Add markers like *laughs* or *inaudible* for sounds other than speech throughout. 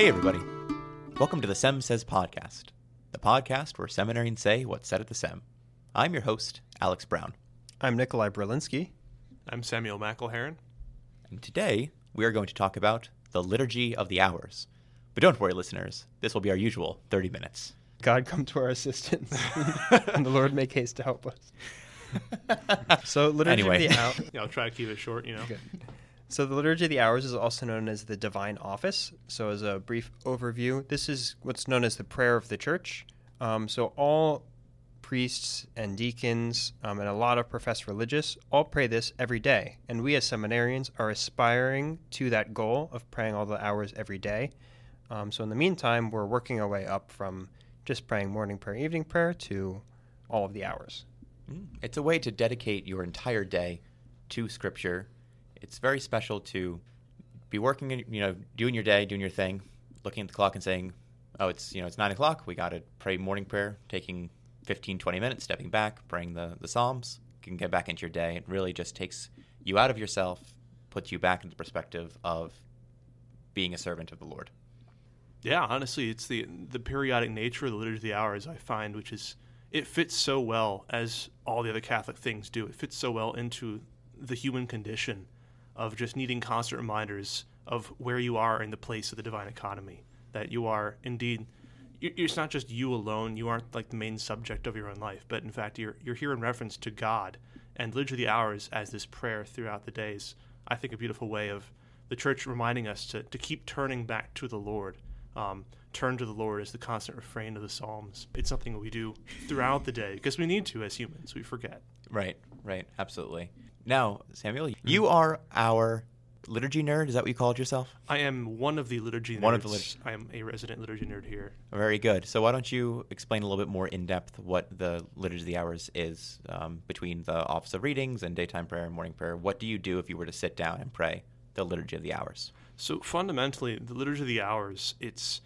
Hey, everybody. Welcome to the SEM Says podcast, the podcast where seminarians say what's said at the SEM. I'm your host, Alex Brown, I'm Nikolai Berlinski. I'm Samuel McElherron. and today we are going to talk about the Liturgy of the Hours. But don't worry, listeners, this will be our usual 30 minutes. God come to our assistance, *laughs* and the Lord make haste to help us. *laughs* So, liturgy Anyway. of the hour. Yeah, I'll try to keep it short, you know. Good. So, the liturgy of the hours is also known as the divine office. So, as a brief overview, this is what's known as the prayer of the church. Um, so, all priests and deacons um, and a lot of professed religious all pray this every day, and we as seminarians are aspiring to that goal of praying all the hours every day. Um, so, in the meantime, we're working our way up from just praying morning prayer, evening prayer to all of the hours. Mm. It's a way to dedicate your entire day to Scripture. It's very special to be working, in, you know, doing your day, doing your thing, looking at the clock and saying, "Oh, it's you know, it's nine o'clock. We got to pray morning prayer." Taking 15, 20 minutes, stepping back, praying the the Psalms, you can get back into your day. It really just takes you out of yourself, puts you back into the perspective of being a servant of the Lord. Yeah, honestly, it's the the periodic nature of the liturgy of the hours I find, which is it fits so well as all the other Catholic things do. It fits so well into the human condition of just needing constant reminders of where you are in the place of the divine economy. That you are indeed. It's not just you alone. You aren't like the main subject of your own life, but in fact, you're you're here in reference to God and liturgy of the hours as this prayer throughout the days. I think a beautiful way of the church reminding us to, to keep turning back to the Lord. Um, turn to the Lord is the constant refrain of the Psalms. It's something we do throughout the day because we need to as humans. We forget. Right, right, absolutely. Now, Samuel, you are our liturgy nerd. Is that what you called yourself? I am one of the liturgy nerds. One of the lit- I am a resident liturgy nerd here. Very good. So why don't you explain a little bit more in depth what the Liturgy of the Hours is um, between the Office of Readings and daytime prayer and morning prayer? What do you do if you were to sit down and pray the Liturgy of the Hours? So fundamentally, the liturgy of the hours, it's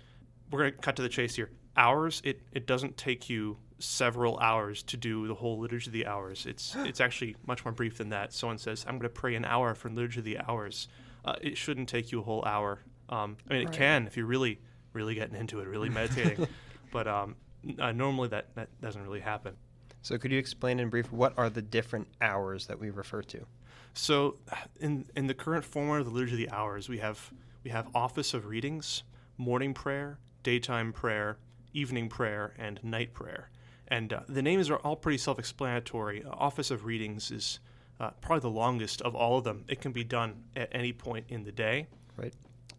we're going to cut to the chase here. Hours, it, it doesn't take you several hours to do the whole liturgy of the hours. It's *gasps* it's actually much more brief than that. Someone says, "I'm going to pray an hour for liturgy of the hours." Uh, it shouldn't take you a whole hour. Um, I mean, it Right. can if you're really really getting into it, really meditating. *laughs* but um, uh, normally that that doesn't really happen. So, could you explain in brief what are the different hours that we refer to? So, in in the current format of the liturgy of the hours, we have we have office of readings, morning prayer, daytime prayer, evening prayer, and night prayer. And uh, the names are all pretty self-explanatory. Uh, office of readings is uh, probably the longest of all of them. It can be done at any point in the day, Right.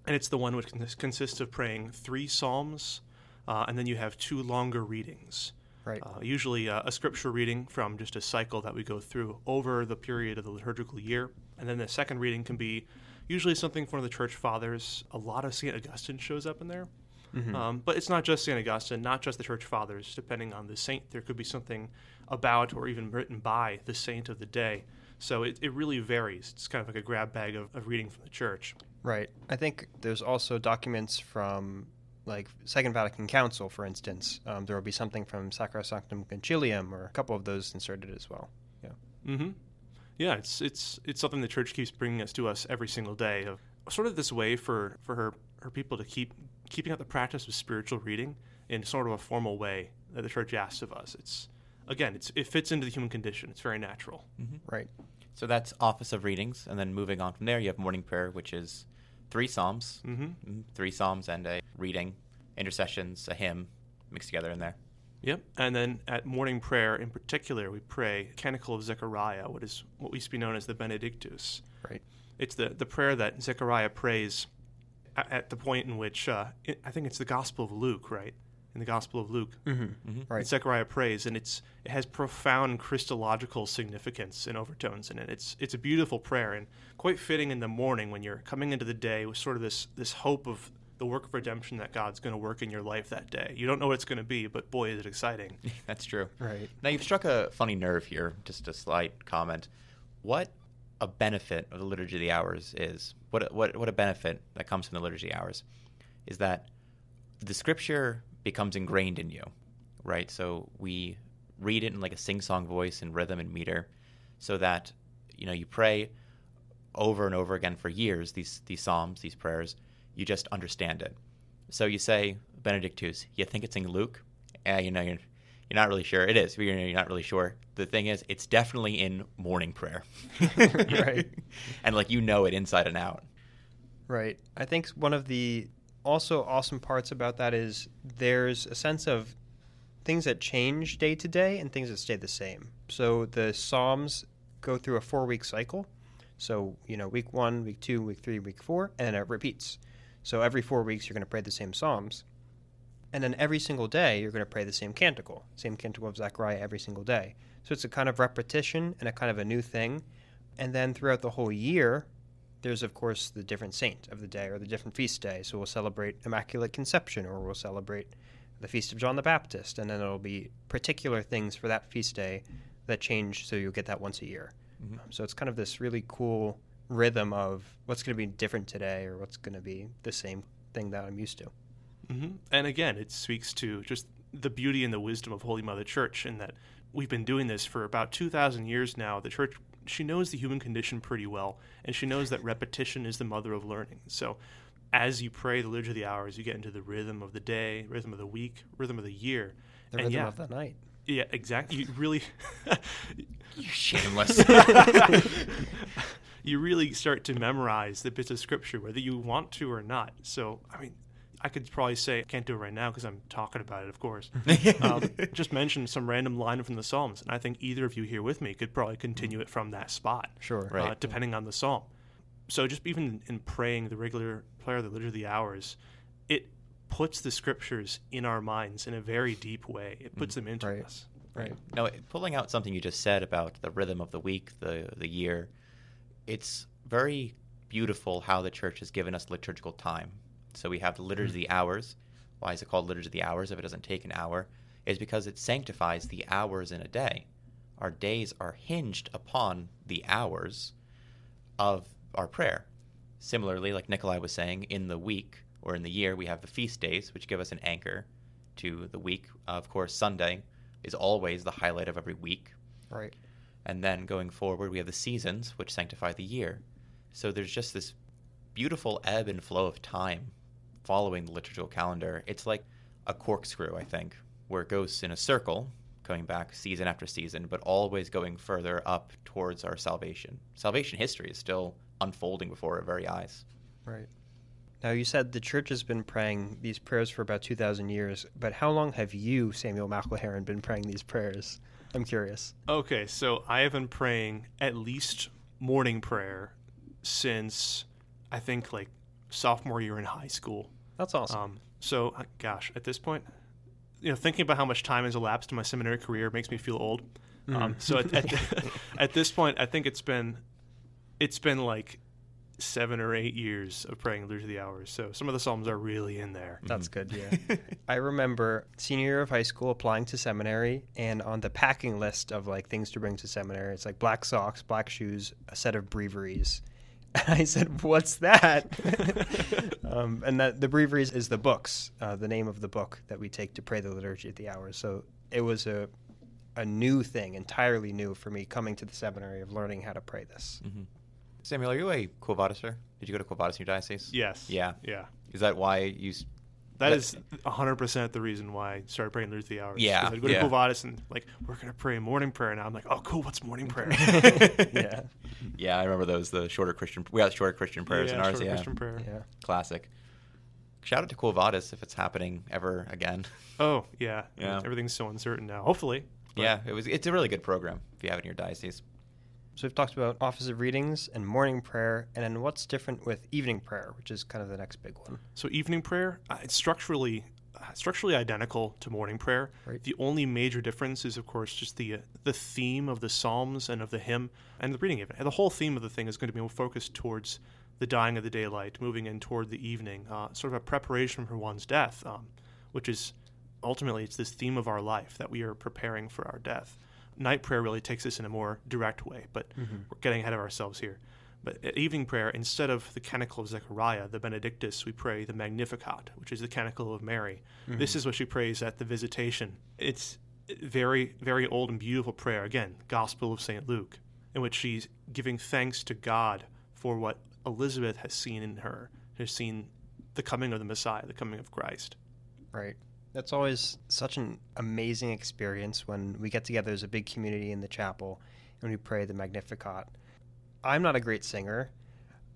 and it's the one which consists of praying three psalms, uh, and then you have two longer readings. Right. Uh, usually uh, a scripture reading from just a cycle that we go through over the period of the liturgical year. And then the second reading can be usually something from the church fathers. A lot of St. Augustine shows up in there. Mm-hmm. Um, but it's not just St. Augustine, not just the church fathers. Depending on the saint, there could be something about or even written by the saint of the day. So it, it really varies. It's kind of like a grab bag of, of reading from the church. Right. I think there's also documents from like Second Vatican Council, for instance. Um, there will be something from Sacrosanctum Concilium or a couple of those inserted as well. Yeah. Mm-hmm. Yeah, it's it's it's something the church keeps bringing us to us every single day. Of sort of this way for for her her people to keep keeping up the practice of spiritual reading in sort of a formal way that the church asks of us. It's again, it's it fits into the human condition. It's very natural. Right. So that's Office of Readings, and then moving on from there, you have morning prayer, which is three psalms, Mm-hmm. Mm, three psalms and a reading, intercessions, a hymn mixed together in there. Yep. And then at morning prayer in particular, we pray Canticle of Zechariah, what is what used to be known as the Benedictus. Right. It's the, the prayer that Zechariah prays at, at the point in which uh, it, I think it's the Gospel of Luke, right? In the Gospel of Luke, Mm-hmm. Right. Zechariah prays, and it's it has profound Christological significance and overtones in it. It's it's a beautiful prayer and quite fitting in the morning when you're coming into the day with sort of this this hope of the work of redemption that God's going to work in your life that day. You don't know what it's going to be, but boy, is it exciting. *laughs* That's true. Right. Now you've struck a funny nerve here. Just a slight comment. What a benefit of the liturgy of the hours is. What a, what what a benefit that comes from the liturgy of the hours is that the scripture becomes ingrained in you, right? So we read it in like a sing-song voice and rhythm and meter, so that you know you pray over and over again for years these these psalms, these prayers. You just understand it, So you say Benedictus. You think it's in Luke. Uh, you know, you're, you're not really sure. It is. You're, you're not really sure. The thing is, it's definitely in morning prayer. *laughs* Right. And like you know it inside and out. Right. I think one of the also awesome parts about that is there's a sense of things that change day to day and things that stay the same. So the Psalms go through a four week cycle. So, you know, week one, week two, week three, week four, and then it repeats. So every four weeks, you're going to pray the same Psalms. And then every single day, you're going to pray the same canticle, same canticle of Zechariah every single day. So it's a kind of repetition and a kind of a new thing. And then throughout the whole year, there's of course the different saint of the day or the different feast day. So we'll celebrate Immaculate Conception or we'll celebrate the feast of John the Baptist, and then it'll be particular things for that feast day that change. So you'll get that once a year. Mhm. Um, so it's kind of this really cool rhythm of what's going to be different today or what's going to be the same thing that I'm used to. Hmm And again, it speaks to just the beauty and the wisdom of Holy Mother Church, in that we've been doing this for about 2,000 years now. The Church, she knows the human condition pretty well, and she knows that repetition is the mother of learning. So, as you pray the Liturgy of the Hours, you get into the rhythm of the day, rhythm of the week, rhythm of the year. The and rhythm yeah, of the night. yeah, exactly. You really, *laughs* You shameless. *laughs* you really start to memorize the bits of scripture, whether you want to or not. So, I mean, I could probably say I can't do it right now because I'm talking about it, of course. *laughs* um, just mention some random line from the Psalms, and I think either of you here with me could probably continue it from that spot, Sure. Right. uh, depending on the psalm. So, just even in praying the regular prayer, the liturgy of the hours, it puts the scriptures in our minds in a very deep way. It puts them into Right. us. Right. Now, pulling out something you just said about the rhythm of the week, the the year, it's very beautiful how the church has given us liturgical time. So we have the liturgy of hmm. the hours. Why is it called liturgy of the hours if it doesn't take an hour? Is because it sanctifies the hours in a day. Our days are hinged upon the hours of our prayer. Similarly, like Nikolai was saying, in the week or in the year, we have the feast days, which give us an anchor to the week. Uh, of course, Sunday is always the highlight of every week. Right. And then going forward, we have the seasons, which sanctify the year. So there's just this beautiful ebb and flow of time following the liturgical calendar. It's like a corkscrew, I think, where it goes in a circle, going back season after season, but always going further up towards our salvation. Salvation history is still unfolding before our very eyes. Right. Now, you said the church has been praying these prayers for about 2,000 years, but how long have you, Samuel McElherron, been praying these prayers? I'm curious. Okay, so I have been praying at least morning prayer since I think like sophomore year in high school. That's awesome. Um, so, uh, gosh, at this point, you know, thinking about how much time has elapsed in my seminary career makes me feel old. Um, Mhm. so at, at, *laughs* *laughs* at this point, I think it's been it's been like seven or eight years of praying Liturgy of the Hours. So some of the psalms are really in there. That's good, yeah. *laughs* I remember senior year of high school applying to seminary, and on the packing list of like things to bring to seminary, it's like black socks, black shoes, a set of breviaries. And *laughs* I said, "What's that?" *laughs* um, and that the breviaries is the books, uh, the name of the book that we take to pray the liturgy at the hours. So it was a a new thing, entirely new for me coming to the seminary of learning how to pray this. hmm Samuel, are you a Quo Vadisser? Did you go to Quo Vadis in your diocese? Yes. Yeah. Yeah. Is that why you? That is 100% the reason why I started praying of the Hours. Yeah. I'd go to yeah. Quo Vadis and like, we're going to pray morning prayer now. I'm like, oh, cool. What's morning prayer? *laughs* *laughs* yeah, Yeah, I remember those. The shorter Christian. We got shorter Christian prayers in ours. Yeah, Christian prayer. yeah. classic. Shout out to Quo Vadis if it's happening ever again. Oh, yeah. Yeah. Everything's so uncertain now. Hopefully. But- yeah, it was. It's a really good program if you have it in your diocese. So we've talked about office of readings and morning prayer, and then what's different with evening prayer, which is kind of the next big one. So evening prayer, uh, it's structurally uh, structurally identical to morning prayer. Right. The only major difference is, of course, just the uh, the theme of the psalms and of the hymn and the reading of it. And the whole theme of the thing is going to be more focused towards the dying of the daylight, moving in toward the evening, uh, sort of a preparation for one's death, um, which is ultimately it's this theme of our life that we are preparing for our death. Night prayer really takes this in a more direct way, but mm-hmm. we're getting ahead of ourselves here. But at evening prayer, instead of the canticle of Zechariah, the Benedictus, we pray the Magnificat, which is the canticle of Mary. Mm-hmm. This is what she prays at the visitation. It's very, very old and beautiful prayer. Again, Gospel of St. Luke, in which she's giving thanks to God for what Elizabeth has seen in her, has seen the coming of the Messiah, the coming of Christ. Right. That's always such an amazing experience when we get together as a big community in the chapel and we pray the Magnificat. I'm not a great singer.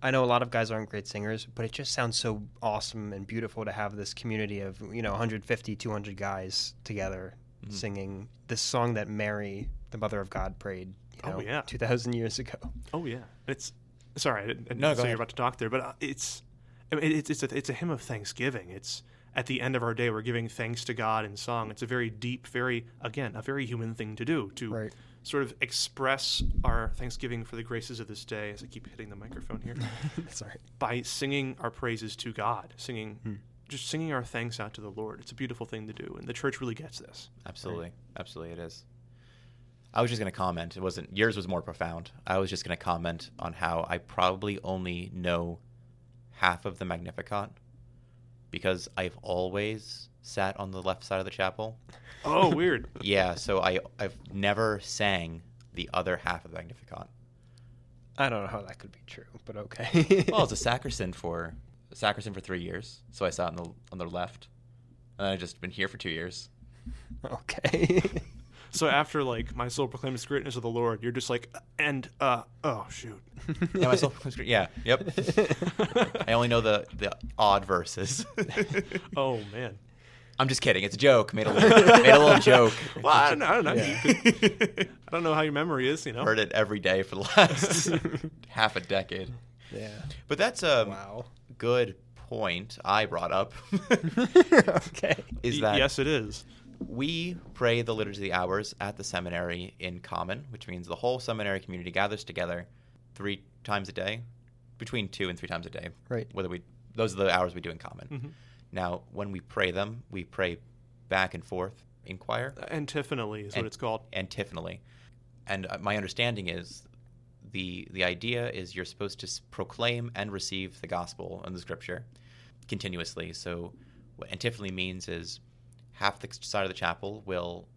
I know a lot of guys aren't great singers, but it just sounds so awesome and beautiful to have this community of, you know, 150, 200 guys together Mhm. singing this song that Mary, the mother of God, prayed, you Oh, yeah. 2,000 years ago. Oh yeah, it's sorry, I didn't, I didn't No, go you're about to talk there, but uh, it's I mean, it's it's a, it's a hymn of thanksgiving. It's at the end of our day, we're giving thanks to God in song. It's a very deep, very again, a very human thing to do to Right. sort of express our thanksgiving for the graces of this day. As I keep hitting the microphone here, *laughs* Sorry. by singing our praises to God, singing. Hmm. Just singing our thanks out to the Lord. It's a beautiful thing to do, and the church really gets this. Absolutely, absolutely, it is. I was just going to comment. It wasn't yours was more profound. I was just going to comment on how I probably only know half of the Magnificat because I've always sat on the left side of the chapel. Oh, weird. *laughs* Yeah, so I I've never sang the other half of the Magnificat. I don't know how that could be true, but okay. *laughs* Well, it's a *laughs* sacristan for a sacristan for three years, so I sat on the on the left, and I've just been here for two years. okay. So after like my soul proclaims the greatness of the Lord, you're just like, and uh, oh shoot. Yeah, myself. Yeah, yep. *laughs* I only know the the odd verses. *laughs* oh man. I'm just kidding. It's a joke. Made a little, made a little joke. *laughs* Well, I don't know. I don't know. Yeah. Could- I don't know how your memory is. You know. Heard it every day for the last half a decade. yeah. But that's a Wow. good point I brought up. okay. Is that yes, it is. We pray the liturgy of the hours at the seminary in common, which means the whole seminary community gathers together three times a day, between two and three times a day. Right. Whether we those are the hours we do in common. Mhm. Now, when we pray them, we pray back and forth in choir. Antiphonally is what it's called. antiphonally. And uh, my understanding is the the idea is you're supposed to proclaim and receive the gospel and the scripture continuously. So what antiphonally means is half the side of the chapel will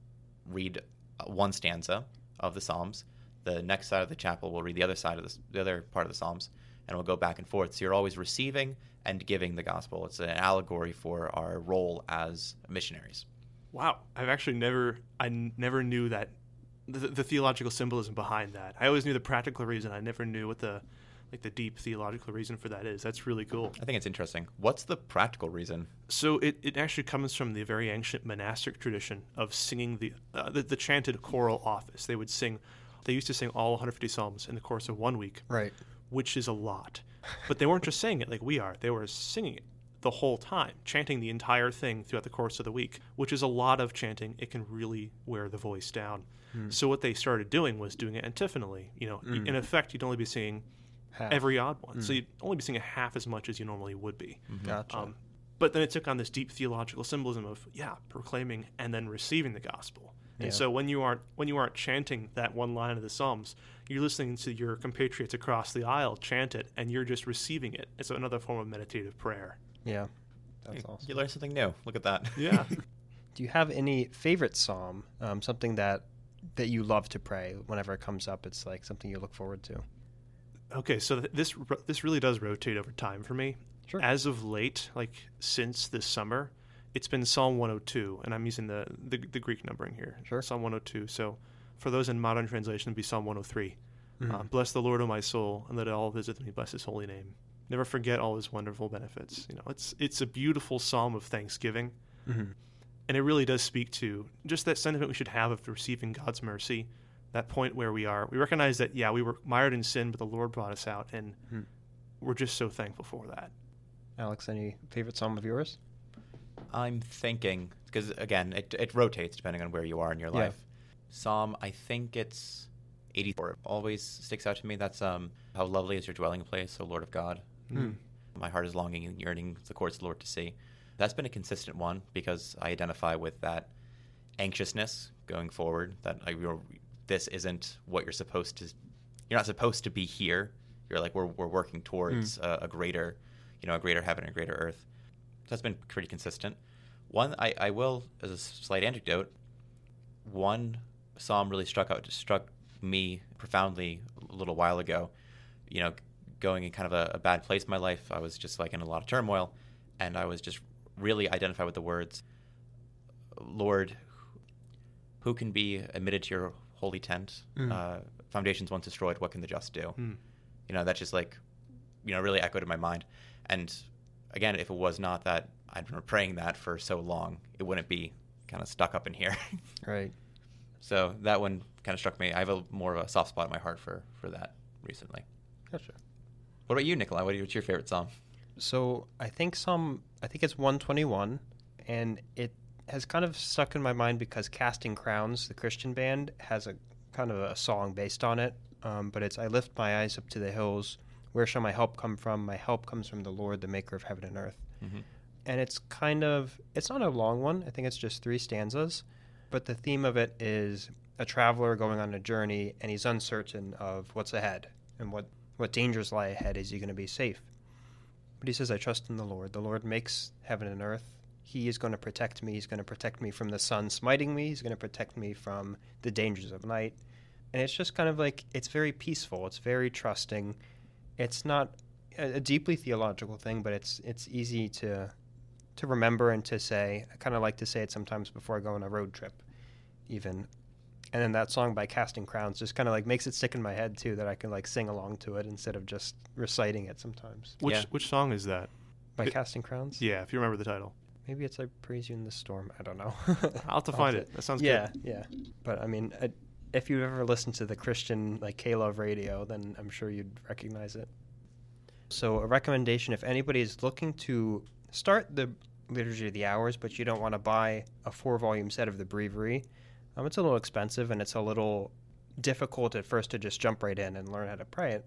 read uh, one stanza of the psalms. The next side of the chapel will read the other side of the, the other part of the psalms, and we'll go back and forth. So you're always receiving and giving the gospel. It's an allegory for our role as missionaries. Wow, I've actually never, I n- never knew that the, the theological symbolism behind that. I always knew the practical reason. I never knew what the, like the deep theological reason for that is. That's really cool. I think it's interesting. What's the practical reason? So it, it actually comes from the very ancient monastic tradition of singing the, uh, the the chanted choral office. They would sing, they used to sing all 150 psalms in the course of one week, Right. which is a lot. But they weren't just saying it like we are; they were singing it the whole time, chanting the entire thing throughout the course of the week, which is a lot of chanting. It can really wear the voice down. So what they started doing was doing it antiphonally. You know, Mm. in effect, you'd only be singing Half. every odd one, so you'd only be singing half as much as you normally would be. Gotcha. Um, but then it took on this deep theological symbolism of yeah, proclaiming and then receiving the gospel. Yeah. And so when you aren't when you aren't chanting that one line of the Psalms, you're listening to your compatriots across the aisle chant it, and you're just receiving it. It's another form of meditative prayer. yeah. That's You- awesome. You learn something new. Look at that. Yeah. *laughs* Do you have any favorite psalm? Um, something that that you love to pray whenever it comes up? It's like something you look forward to. Okay, so th- this this really does rotate over time for me. Sure. As of late, like since this summer, it's been Psalm 102, and I'm using the the, the Greek numbering here. Sure. Psalm 102. So for those in modern translation, it'd be Psalm 103. Mhm. Uh, bless the Lord, O my soul, and let all visit me. Bless His holy name. Never forget all His wonderful benefits. You know, it's it's a beautiful psalm of thanksgiving, Mhm. and it really does speak to just that sentiment we should have of receiving God's mercy. That point where we are, we recognize that yeah, we were mired in sin, but the Lord brought us out, and Hmm. we're just so thankful for that. Alex, any favorite psalm of yours? I'm thinking because again, it it rotates depending on where you are in your Yeah. life. Psalm, I think it's 84. Always sticks out to me. That's um, how lovely is your dwelling place, O Lord of God. Hmm. My heart is longing and yearning the courts of the Lord to see. That's been a consistent one because I identify with that anxiousness going forward. That I, you're, this isn't what you're supposed to. You're not supposed to be here. You're like we're we're working towards hmm. a, a greater, you know, a greater heaven and a greater earth. That's been pretty consistent. One, I, I will, as a slight anecdote, one psalm really struck out struck me profoundly a little while ago. You know, going in kind of a, a bad place in my life, I was just like in a lot of turmoil, and I was just really identified with the words, Lord, who can be admitted to your holy tent? Mm. Uh, foundations once destroyed, what can the just do? Hmm. You know, that just like, you know, really echoed in my mind. And again, if it was not that I'd been praying that for so long, it wouldn't be kind of stuck up in here. *laughs* Right. so that one kind of struck me. I have a more of a soft spot in my heart for for that recently. Gotcha. What about you, Nikolai? What, you, what's your favorite psalm? So I think some, I think it's 121, and it has kind of stuck in my mind because Casting Crowns, the Christian band, has a kind of a song based on it. Um, but it's I lift my eyes up to the hills. Where shall my help come from? My help comes from the Lord, the Maker of heaven and earth. Mm-hmm. And it's kind of it's not a long one. I think it's just three stanzas, but the theme of it is a traveler going on a journey, and he's uncertain of what's ahead and what what dangers lie ahead. Is he going to be safe? But he says, I trust in the Lord. The Lord makes heaven and earth. He is going to protect me. He's going to protect me from the sun smiting me. He's going to protect me from the dangers of night. And it's just kind of like, it's very peaceful. It's very trusting. It's not a, a deeply theological thing, but it's it's easy to to remember and to say. I kind of like to say it sometimes before I go on a road trip, even. And then that song by Casting Crowns just kind of like makes it stick in my head too, that I can like sing along to it instead of just reciting it sometimes. Which Yeah. which song is that? By It- Casting Crowns? Yeah, if you remember the title. Maybe it's I Praise You in the Storm. I don't know. *laughs* I'll have to find it. That sounds yeah, good. yeah. But I mean, I, if you've ever listened to the Christian like K Love radio, then I'm sure you'd recognize it. So a recommendation: if anybody is looking to start the Liturgy of the Hours, but you don't want to buy a four-volume set of the Breviary, um, it's a little expensive and it's a little difficult at first to just jump right in and learn how to pray it.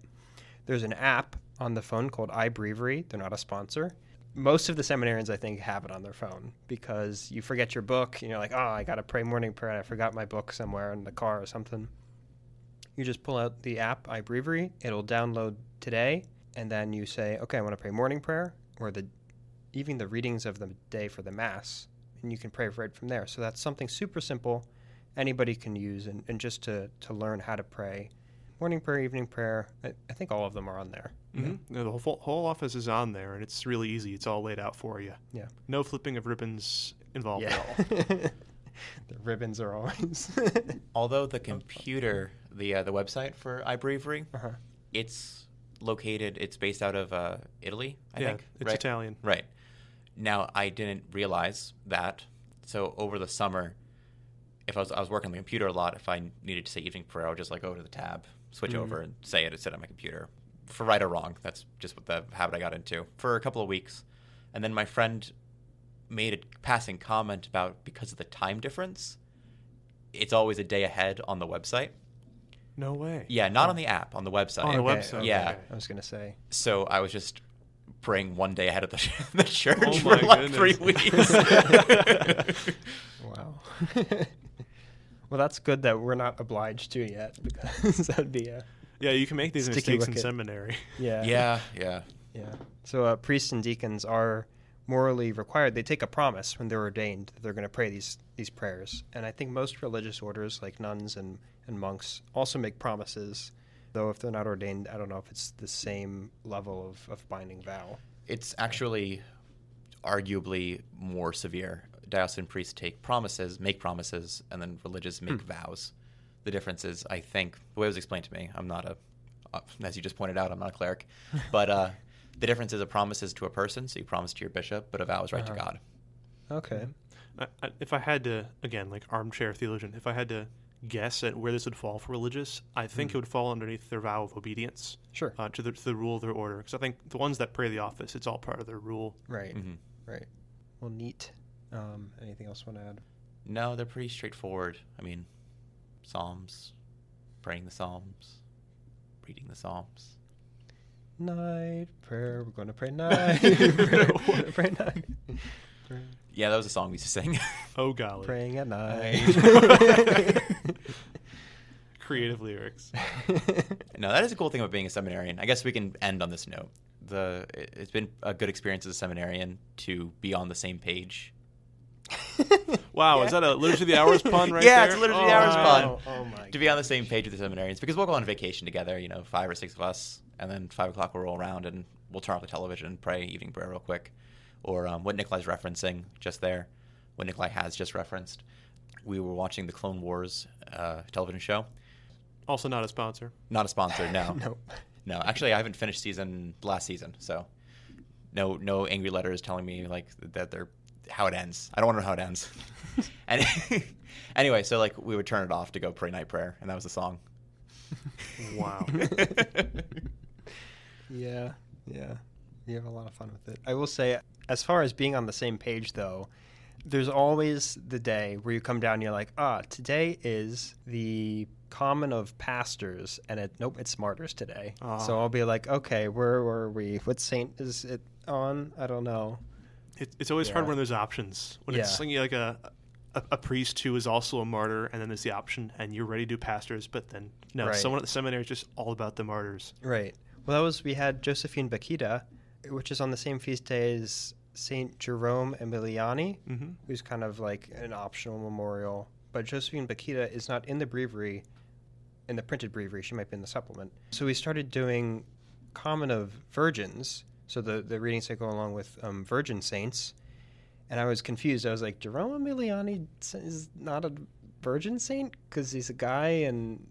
There's an app on the phone called iBreviary. They're not a sponsor. Most of the seminarians, I think, have it on their phone because you forget your book and you're like, oh, I got to pray morning prayer I forgot my book somewhere in the car or something. You just pull out the app, iBreviary. It'll download today, and then you say, okay, I want to pray morning prayer or the even the readings of the day for the Mass, and you can pray right from there. So that's something super simple anybody can use and, and just to, to learn how to pray. Morning prayer, evening prayer, I, I think all of them are on there. hmm the whole, whole office is on there, and it's really easy. It's all laid out for you. Yeah. No flipping of ribbons involved Yeah. at all. *laughs* the ribbons are always. *laughs* Although the computer, the uh, the website for iBreviary, uh-huh. it's located. It's based out of uh, Italy, I yeah, think. it's right? Italian. Right. Now I didn't realize that. So over the summer, if I was I was working on the computer a lot, if I needed to say evening prayer, I would just like go to the tab, switch Mhm. over, and say it and sit on my computer. For right or wrong, that's just what the habit I got into for a couple of weeks, and then my friend made a passing comment about because of the time difference, it's always a day ahead on the website. No way. Yeah, not on the app, on the website. On the Okay, website. okay. Yeah. I was going to say. So I was just praying one day ahead of the, *laughs* the church Oh for my like three weeks. *laughs* Wow. *laughs* well, that's good that we're not obliged to yet because *laughs* that'd be a Yeah, you can make these Sticky mistakes in wicket. seminary. *laughs* yeah yeah, yeah. yeah. So uh, priests and deacons are morally required. They take a promise when they're ordained that they're going to pray these these prayers. And I think most religious orders, like nuns and and monks, also make promises. Though if they're not ordained, I don't know if it's the same level of, of binding vow. It's actually arguably more severe. Diocesan priests take promises, make promises, and then religious make vows. The difference is, I think, the way it was explained to me, I'm not a, uh, as you just pointed out, I'm not a cleric, *laughs* but uh, the difference is a promise is to a person, so you promise to your bishop, but a vow is right to Uh-huh. God. Okay. I, I, if I had to, again, like armchair theologian, if I had to guess at where this would fall for religious, I think it would fall underneath their vow of obedience Sure. uh, to, the, to the rule of their order. Because I think the ones that pray the office, it's all part of their rule. Right. Mm-hmm. Right. Well, neat. Um, anything else you want to add? No, they're pretty straightforward. I mean, Psalms, praying the Psalms, reading the Psalms. Night prayer. We're going *laughs* *laughs* to *laughs* pray night. prayer. We're gonna pray night. Pray- Yeah, that was a song we used to sing. Oh, golly. Praying at Night. night. Creative lyrics. no, that is a cool thing about being a seminarian. I guess we can end on this note. The it- it's been a good experience as a seminarian to be on the same page. Wow, Yeah. is that a Liturgy of the Hours *laughs* pun right Yeah, there? it's a Liturgy of oh, the Hours wow. pun. Oh my. To be on the same page with the seminarians because we'll go on vacation together. You know, five or six of us, and then five o'clock we'll roll around and we'll turn off the television and pray evening prayer real quick. or um, what Nikolai's referencing just there, what Nikolai has just referenced. We were watching the Clone Wars uh, television show. Also, not a sponsor. Not a sponsor, *laughs* no. Nope. No, actually, I haven't finished season last season, so no, no angry letters telling me like that they're how it ends. I don't want to know how it ends. *laughs* and *laughs* anyway, so like we would turn it off to go pray night prayer, and that was the song. *laughs* Wow. Yeah, yeah. You have a lot of fun with it. I will say, as far as being on the same page, though, there's always the day where you come down and you're like, ah, today is the common of pastors, and it nope, it's martyrs today. Ah. So I'll be like, okay, where were we? What saint is it on? I don't know. It, it's always hard when there's options. When it's Yeah. something like a, a a priest who is also a martyr, and then there's the option, and you're ready to do pastors, but then no, Right. someone at the seminary is just all about the martyrs. Right. Well, that was we had Josephine Bakhita, which is on the same feast day as Saint Jerome Emiliani, Mm-hmm. who's kind of like an optional memorial. But Josephine Bakhita is not in the breviary, in the printed breviary. She might be in the supplement. So we started doing Common of Virgins, so the, the readings that go along with um, Virgin Saints. And I was confused. I was like, Jerome Emiliani is not a virgin saint because he's a guy, and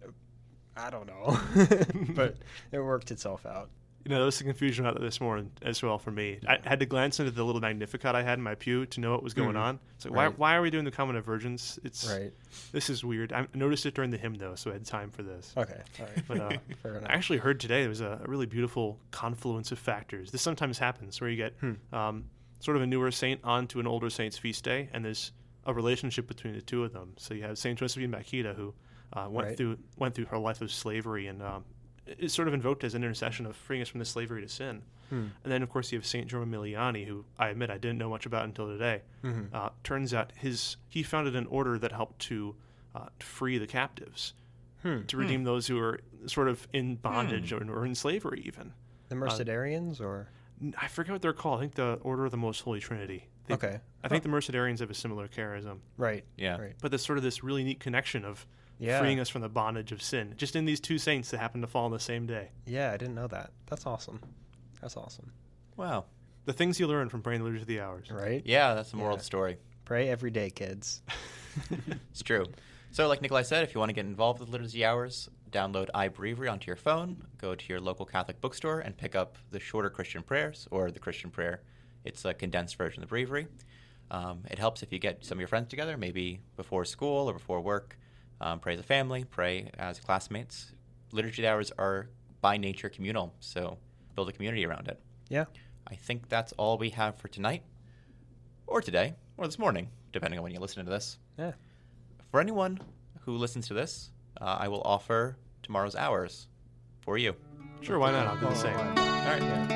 I don't know. *laughs* but it worked itself out. You know, there was some confusion about that this morning as well for me. I had to glance into the little Magnificat I had in my pew to know what was going Mhm. on. It's like, Right. why, why are we doing the Common of Virgins? It's Right. this is weird. I noticed it during the hymn though, so I had time for this. Okay. All right. *laughs* But uh, *laughs* Fair enough. I actually heard today there was a, a really beautiful confluence of factors. This sometimes happens where you get Hmm. um, sort of a newer saint onto an older saint's feast day, and there's a relationship between the two of them. So you have Saint Josephine Bakhita, who uh, went Right. through went through her life of slavery and um, is sort of invoked as an intercession of freeing us from the slavery to sin. Hmm. And then, of course, you have Saint Jerome Emiliani, who I admit I didn't know much about until today. Mhm. Uh, turns out his he founded an order that helped to uh, free the captives, Hmm. to redeem those who are sort of in bondage Hmm. or, or in slavery, even. The Mercedarians, or I forget what they're called. I think the Order of the Most Holy Trinity. They- okay, I think the Mercedarians have a similar charism. right, Yeah. right, But there's sort of this really neat connection of yeah, freeing us from the bondage of sin, just in these two saints that happened to fall on the same day. yeah. I didn't know that. That's awesome. That's awesome. Wow. The things you learn from praying the Liturgy of the Hours. Right? Yeah, that's the moral of the story. Pray every day, kids. *laughs* It's true. So, like Nikolai said, if you want to get involved with the Liturgy of the Hours, download iBreviary onto your phone, go to your local Catholic bookstore, and pick up the shorter Christian prayers or the Christian prayer. It's a condensed version of the breviary. Um, it helps if you get some of your friends together, maybe before school or before work. Um, pray as a family, pray as classmates. Liturgy Hours are by nature communal, so build a community around it. Yeah. I think that's all we have for tonight, or today, or this morning, depending on when you listen to this. Yeah. For anyone who listens to this, uh, I will offer tomorrow's hours for you. Sure, why not? I'll do the Oh, same. All right. Yeah.